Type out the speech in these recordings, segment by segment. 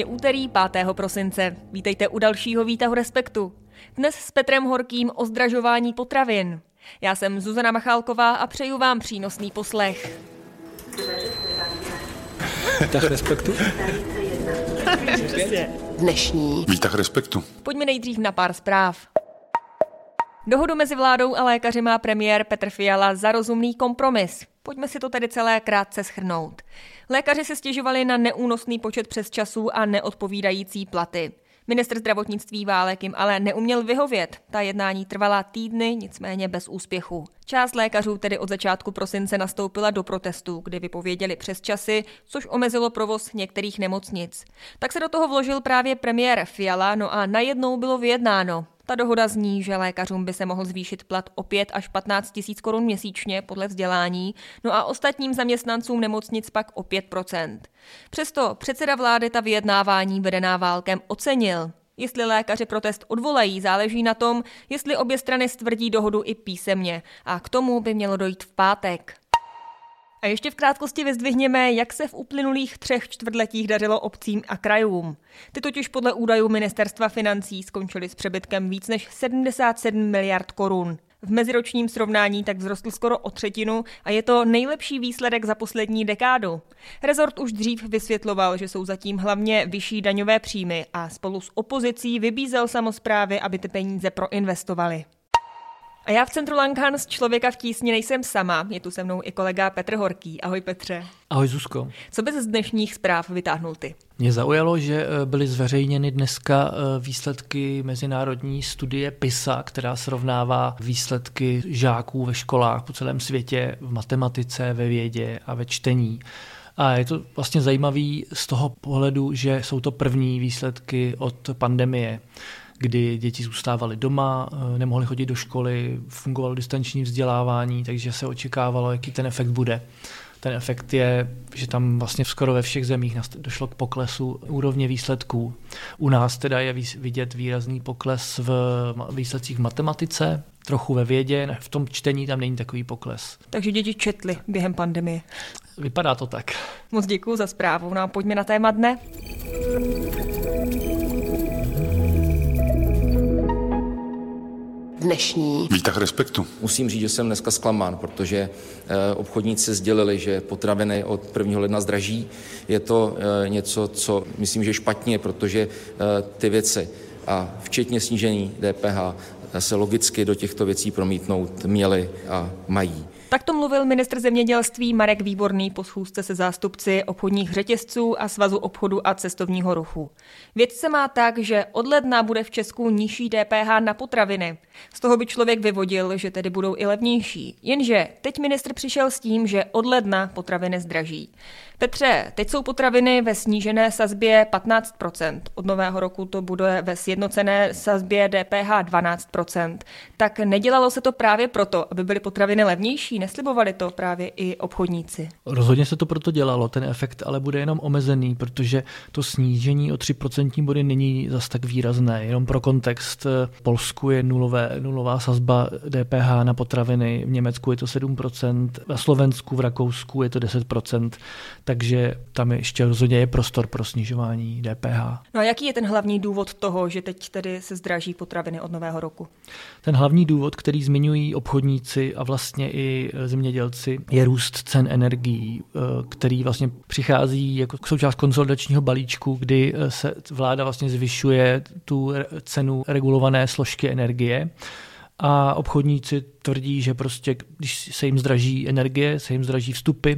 Je úterý 5. prosince. Vítejte u dalšího výtahu Respektu. Dnes s Petrem Horkým o zdražování potravin. Já jsem Zuzana Machálková a přeju vám přínosný poslech. Výtah Respektu? Dnešní Výtah respektu. Pojďme nejdřív na pár zpráv. Dohodu mezi vládou a lékaři má premiér Petr Fiala za rozumný kompromis. Pojďme si to tedy celé krátce schrnout. Lékaři se stěžovali na neúnosný počet přesčasů a neodpovídající platy. Ministr zdravotnictví Válek jim ale neuměl vyhovět. Ta jednání trvala týdny, nicméně bez úspěchu. Část lékařů tedy od začátku prosince nastoupila do protestu, kdy vypověděli přes časy, což omezilo provoz některých nemocnic. Tak se do toho vložil právě premiér Fiala, no a najednou bylo vyjednáno. Ta dohoda zní, že lékařům by se mohl zvýšit plat o 5 až 15 tisíc korun měsíčně podle vzdělání, no a ostatním zaměstnancům nemocnic pak o 5% Přesto předseda vlády ta vyjednávání vedená válkem ocenil. Jestli lékaři protest odvolají, záleží na tom, jestli obě strany stvrdí dohodu i písemně. A k tomu by mělo dojít v pátek. A ještě v krátkosti vyzdvihněme, jak se v uplynulých třech čtvrtletích dařilo obcím a krajům. Ty totiž podle údajů ministerstva financí skončily s přebytkem víc než 77 miliard korun. V meziročním srovnání tak vzrostl skoro o třetinu a je to nejlepší výsledek za poslední dekádu. Rezort už dřív vysvětloval, že jsou zatím hlavně vyšší daňové příjmy a spolu s opozicí vybízel samozprávy, aby ty peníze proinvestovali. A já v centru Langhans člověka v tísni nejsem sama, je tu se mnou i kolega Petr Horký. Ahoj Petře. Ahoj Zuzko. Co bys z dnešních zpráv vytáhnul ty? Mě zaujalo, že eh, byly zveřejněny dneska eh, výsledky mezinárodní studie PISA, která srovnává výsledky žáků ve školách po celém světě v matematice, ve vědě a ve čtení. A je to vlastně zajímavý z toho pohledu, že jsou to první výsledky od pandemie kdy děti zůstávaly doma, eh, nemohly chodit do školy, fungovalo distanční vzdělávání, takže se očekávalo, jaký ten efekt bude. Ten efekt je, že tam vlastně skoro ve všech zemích došlo k poklesu úrovně výsledků. U nás teda je vidět výrazný pokles v výsledcích v matematice, trochu ve vědě, v tom čtení tam není takový pokles. Takže děti četly během pandemie. Vypadá to tak. Moc děkuji za zprávu. No a pojďme na téma dne. Dnešní Výtah respektu. Musím říct, že jsem dneska zklamán, protože eh, obchodníci sdělili, že potraviny od 1. ledna zdraží. Je to eh, něco, co myslím, že je špatně, protože eh, ty věci a včetně snížení DPH se logicky do těchto věcí promítnout měly a mají. Tak to mluvil ministr zemědělství Marek Výborný po schůzce se zástupci obchodních řetězců a Svazu obchodu a cestovního ruchu. Věc se má tak, že od ledna bude v Česku nižší DPH na potraviny. Z toho by člověk vyvodil, že tedy budou i levnější. Jenže teď ministr přišel s tím, že od ledna potraviny zdraží. Petře, teď jsou potraviny ve snížené sazbě 15%. Od nového roku to bude ve sjednocené sazbě DPH 12%. Tak nedělalo se to právě proto, aby byly potraviny levnější? Neslibovali to právě i obchodníci? Rozhodně se to proto dělalo, ten efekt ale bude jenom omezený, protože to snížení o 3% body není zas tak výrazné. Jenom pro kontext, v Polsku je nulové, nulová sazba DPH na potraviny, v Německu je to 7%, na Slovensku, v Rakousku je to 10%, takže tam ještě rozhodně je prostor pro snižování DPH. No a jaký je ten hlavní důvod toho, že teď tedy se zdraží potraviny od nového roku? Ten hlavní důvod, který zmiňují obchodníci a vlastně i zemědělci, je růst cen energií, eh, který vlastně přichází jako součást konsolidačního balíčku, kdy eh, se vláda vlastně zvyšuje tu cenu regulované složky energie a obchodníci tvrdí, že prostě, když se jim zdraží energie, se jim zdraží vstupy,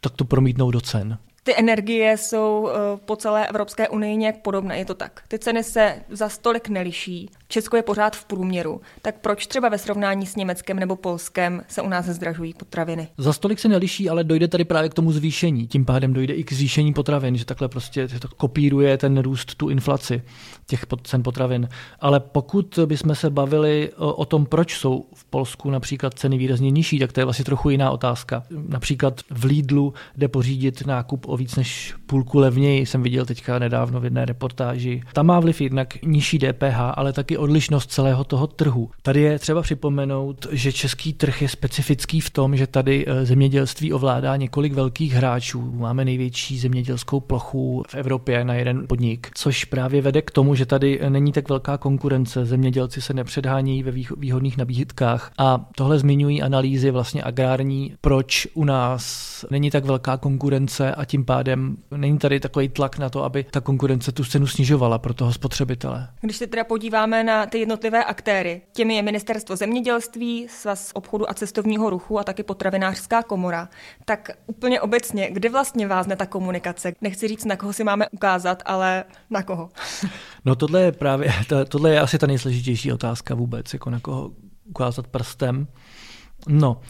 tak to promítnou do cen ty energie jsou eh, po celé Evropské unii nějak podobné, je to tak. Ty ceny se za stolik neliší. Česko je pořád v průměru. Tak proč třeba ve srovnání s Německem nebo Polskem se u nás zdražují potraviny? Za stolik se neliší, ale dojde tady právě k tomu zvýšení. Tím pádem dojde i k zvýšení potravin, že takhle prostě že to kopíruje ten růst, tu inflaci těch cen potravin. Ale pokud bychom se bavili o, o tom, proč jsou v Polsku například ceny výrazně nižší, tak to je vlastně trochu jiná otázka. Například v Lidlu jde pořídit nákup o víc než půlku levněji, jsem viděl teďka nedávno v jedné reportáži. Tam má vliv jednak nižší DPH, ale taky odlišnost celého toho trhu. Tady je třeba připomenout, že český trh je specifický v tom, že tady eh, zemědělství ovládá několik velkých hráčů. Máme největší zemědělskou plochu v Evropě na jeden podnik, což právě vede k tomu, že tady není tak velká konkurence. Zemědělci se nepředhánějí ve výhodných nabídkách a tohle zmiňují analýzy vlastně agrární, proč u nás není tak velká konkurence a tím pádem není tady takový tlak na to, aby ta konkurence tu cenu snižovala pro toho spotřebitele. Když se teda podíváme na ty jednotlivé aktéry, těmi je Ministerstvo zemědělství, Svaz obchodu a cestovního ruchu a taky potravinářská komora, tak úplně obecně, kde vlastně vázne ta komunikace? Nechci říct, na koho si máme ukázat, ale na koho? No tohle je právě, tohle je asi ta nejsložitější otázka vůbec, jako na koho ukázat prstem. No,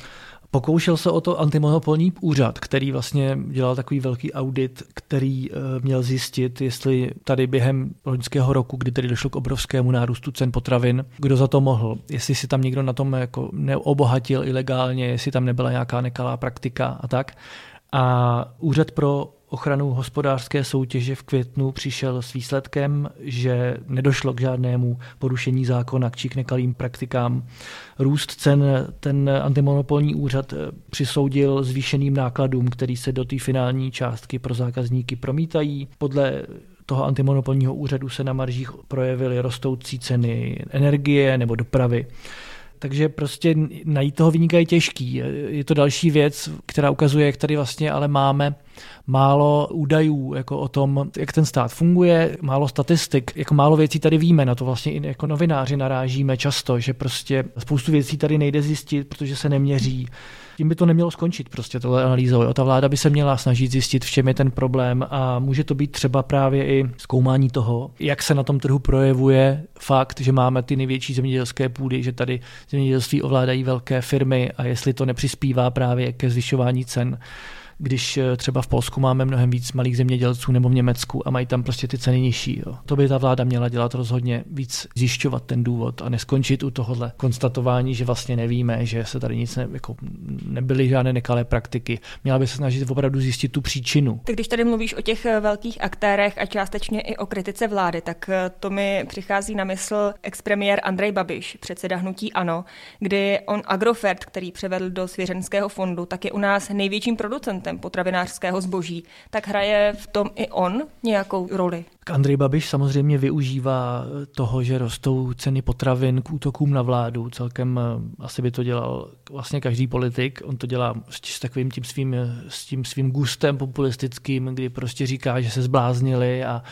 Pokoušel se o to antimonopolní úřad, který vlastně dělal takový velký audit, který eh, měl zjistit, jestli tady během loňského roku, kdy tedy došlo k obrovskému nárůstu cen potravin, kdo za to mohl, jestli si tam někdo na tom jako neobohatil ilegálně, jestli tam nebyla nějaká nekalá praktika a tak. A úřad pro ochranu hospodářské soutěže v květnu přišel s výsledkem, že nedošlo k žádnému porušení zákona či k nekalým praktikám. Růst cen ten antimonopolní úřad přisoudil zvýšeným nákladům, který se do té finální částky pro zákazníky promítají. Podle toho antimonopolního úřadu se na maržích projevily rostoucí ceny energie nebo dopravy. Takže prostě najít toho vyníka je těžký. Je to další věc, která ukazuje, jak tady vlastně ale máme málo údajů jako o tom, jak ten stát funguje, málo statistik, jako málo věcí tady víme, na to vlastně i jako novináři narážíme často, že prostě spoustu věcí tady nejde zjistit, protože se neměří. Tím by to nemělo skončit prostě tohle analýzou. Ta vláda by se měla snažit zjistit, v čem je ten problém a může to být třeba právě i zkoumání toho, jak se na tom trhu projevuje fakt, že máme ty největší zemědělské půdy, že tady zemědělství ovládají velké firmy a jestli to nepřispívá právě ke zvyšování cen když eh, třeba v Polsku máme mnohem víc malých zemědělců nebo v Německu a mají tam prostě ty ceny nižší. Jo. To by ta vláda měla dělat rozhodně víc zjišťovat ten důvod a neskončit u tohohle konstatování, že vlastně nevíme, že se tady nic ne, jako nebyly žádné nekalé praktiky. Měla by se snažit opravdu zjistit tu příčinu. Tak když tady mluvíš o těch eh, velkých aktérech a částečně i o kritice vlády, tak eh, to mi přichází na mysl expremiér Andrej Babiš, předseda hnutí ANO, kdy on Agrofert, který převedl do svěřenského fondu, tak je u nás největším producentem producentem potravinářského zboží, tak hraje v tom i on nějakou roli? Andrej Babiš samozřejmě využívá toho, že rostou ceny potravin k útokům na vládu. Celkem eh, asi by to dělal vlastně každý politik. On to dělá s takovým tím svým, s tím svým gustem populistickým, kdy prostě říká, že se zbláznili a,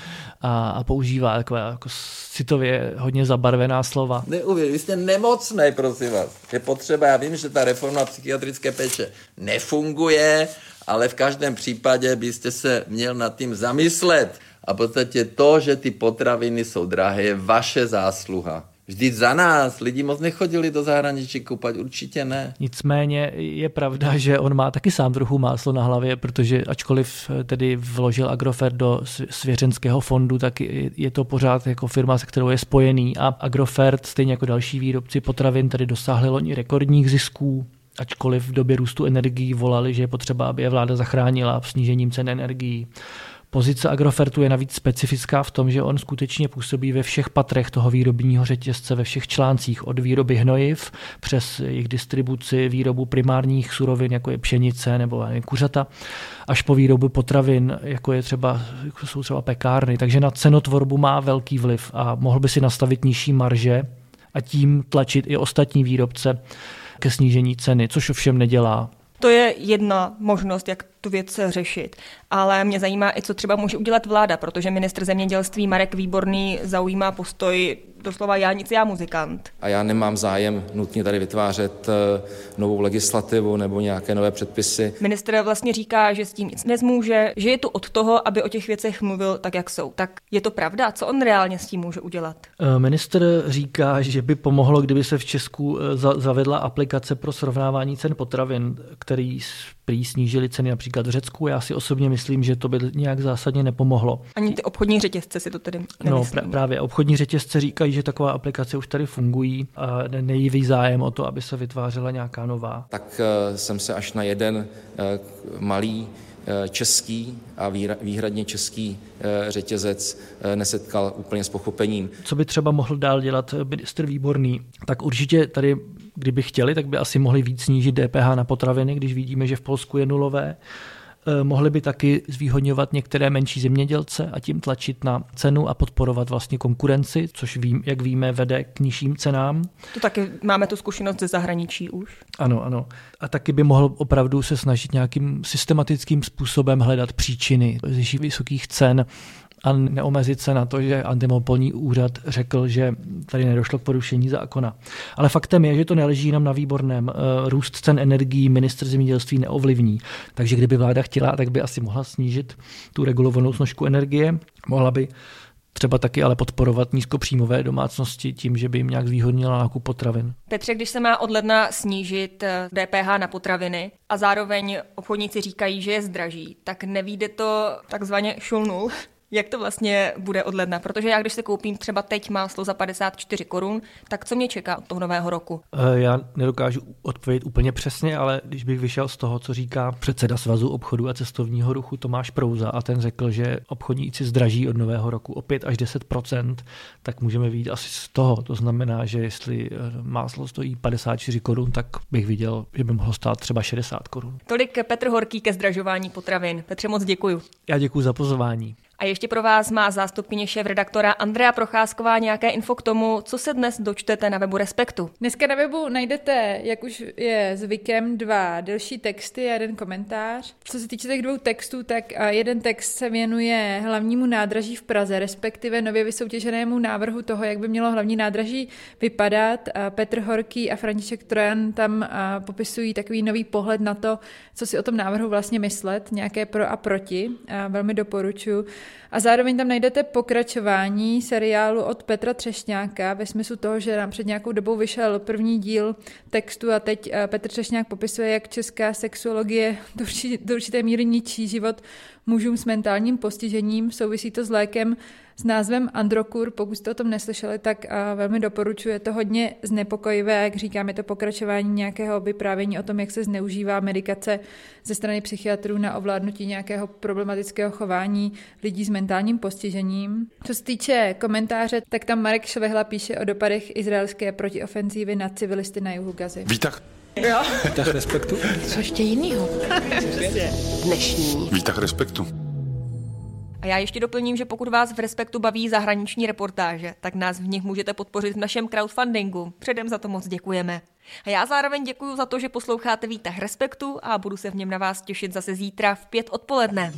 a, a používá takové jako citově hodně zabarvená slova. Neuvěř, vy jste nemocný, prosím vás. Je potřeba, já vím, že ta reforma psychiatrické péče nefunguje, ale v každém případě byste se měl nad tím zamyslet. A v podstatě to, že ty potraviny jsou drahé, je vaše zásluha. Vždyť za nás lidi moc nechodili do zahraničí koupat, určitě ne. Nicméně je pravda, že on má taky sám trochu máslo na hlavě, protože ačkoliv tedy vložil Agrofert do svěřenského fondu, tak je to pořád jako firma, se kterou je spojený a Agrofert, stejně jako další výrobci potravin, tady dosáhli loni rekordních zisků ačkoliv v době růstu energií volali, že je potřeba, aby je vláda zachránila snížením cen energií. Pozice Agrofertu je navíc specifická v tom, že on skutečně působí ve všech patrech toho výrobního řetězce, ve všech článcích, od výroby hnojiv přes jejich distribuci, výrobu primárních surovin, jako je pšenice nebo kuřata, až po výrobu potravin, jako, je třeba, jako jsou třeba pekárny. Takže na cenotvorbu má velký vliv a mohl by si nastavit nižší marže a tím tlačit i ostatní výrobce ke snížení ceny, což ovšem nedělá. To je jedna možnost, jak tu věc řešit. Ale mě zajímá i, co třeba může udělat vláda, protože ministr zemědělství Marek Výborný zaujímá postoj doslova já nic, já muzikant. A já nemám zájem nutně tady vytvářet eh, novou legislativu nebo nějaké nové předpisy. Ministr vlastně říká, že s tím nic nezmůže, že je tu od toho, aby o těch věcech mluvil tak, jak jsou. Tak je to pravda? Co on reálně s tím může udělat? Eh, minister říká, že by pomohlo, kdyby se v Česku eh, zavedla aplikace pro srovnávání cen potravin, který prý snížili ceny například v Řecku. Já si osobně myslím, že to by nějak zásadně nepomohlo. Ani ty obchodní řetězce si to tedy nemyslím. No právě obchodní řetězce říkají, že taková aplikace už tady fungují a nejíví zájem o to, aby se vytvářela nějaká nová. Tak uh, jsem se až na jeden uh, malý český a výhradně český řetězec nesetkal úplně s pochopením. Co by třeba mohl dál dělat ministr Výborný, tak určitě tady kdyby chtěli, tak by asi mohli víc snížit DPH na potraviny, když vidíme, že v Polsku je nulové. Eh, mohli by taky zvýhodňovat některé menší zemědělce a tím tlačit na cenu a podporovat vlastně konkurenci, což vím, jak víme, vede k nižším cenám. To taky máme tu zkušenost ze zahraničí už. Ano, ano. A taky by mohl opravdu se snažit nějakým systematickým způsobem hledat příčiny vysokých cen a neomezit se na to, že antimopolní úřad řekl, že tady nedošlo k porušení zákona. Ale faktem je, že to neleží jenom na výborném. Eh, růst cen energií ministr zemědělství neovlivní. Takže kdyby vláda chtěla, tak by asi mohla snížit tu regulovanou snožku energie. Mohla by třeba taky ale podporovat nízkopříjmové domácnosti tím, že by jim nějak zvýhodnila nákup potravin. Petře, když se má od ledna snížit DPH eh, na potraviny a zároveň obchodníci říkají, že je zdraží, tak nevíde to takzvaně šulnul jak to vlastně bude od ledna? Protože já, když se koupím třeba teď máslo za 54 korun, tak co mě čeká od toho nového roku? Eh, já nedokážu odpovědět úplně přesně, ale když bych vyšel z toho, co říká předseda Svazu obchodu a cestovního ruchu Tomáš Prouza a ten řekl, že obchodníci zdraží od nového roku o 5 až 10 tak můžeme vidět asi z toho. To znamená, že jestli eh, máslo stojí 54 korun, tak bych viděl, že by mohlo stát třeba 60 korun. Tolik Petr Horký ke zdražování potravin. Petře, moc děkuji. Já děkuji za pozvání. A ještě pro vás má zástupkyně šéf-redaktora Andrea Procházková nějaké info k tomu, co se dnes dočtete na webu Respektu. Dneska na webu najdete, jak už je zvykem, dva delší texty a jeden komentář. Co se týče těch dvou textů, tak jeden text se věnuje hlavnímu nádraží v Praze, respektive nově vysoutěženému návrhu toho, jak by mělo hlavní nádraží vypadat. Petr Horký a František Trojan tam popisují takový nový pohled na to, co si o tom návrhu vlastně myslet, nějaké pro a proti. Velmi doporučuji. A zároveň tam najdete pokračování seriálu od Petra Třešňáka ve smyslu toho, že nám před nějakou dobou vyšel první díl textu a teď eh, Petr Třešňák popisuje, jak česká sexuologie do určité míry ničí život mužům s mentálním postižením. Souvisí to s lékem s názvem Androkur. Pokud jste o tom neslyšeli, tak velmi doporučuji. Je to hodně znepokojivé, jak říkám, je to pokračování nějakého vyprávění o tom, jak se zneužívá medikace ze strany psychiatrů na ovládnutí nějakého problematického chování lidí s mentálním postižením. Co se týče komentáře, tak tam Marek Švehla píše o dopadech izraelské protiofenzívy na civilisty na jihu Gazy. Vítah. Jo. Vítah respektu. Co ještě jinýho? Dnešní. Vítah respektu. A já ještě doplním, že pokud vás v Respektu baví zahraniční reportáže, tak nás v nich můžete podpořit v našem crowdfundingu. Předem za to moc děkujeme. A já zároveň děkuji za to, že posloucháte Výtah Respektu a budu se v něm na vás těšit zase zítra v pět odpoledne.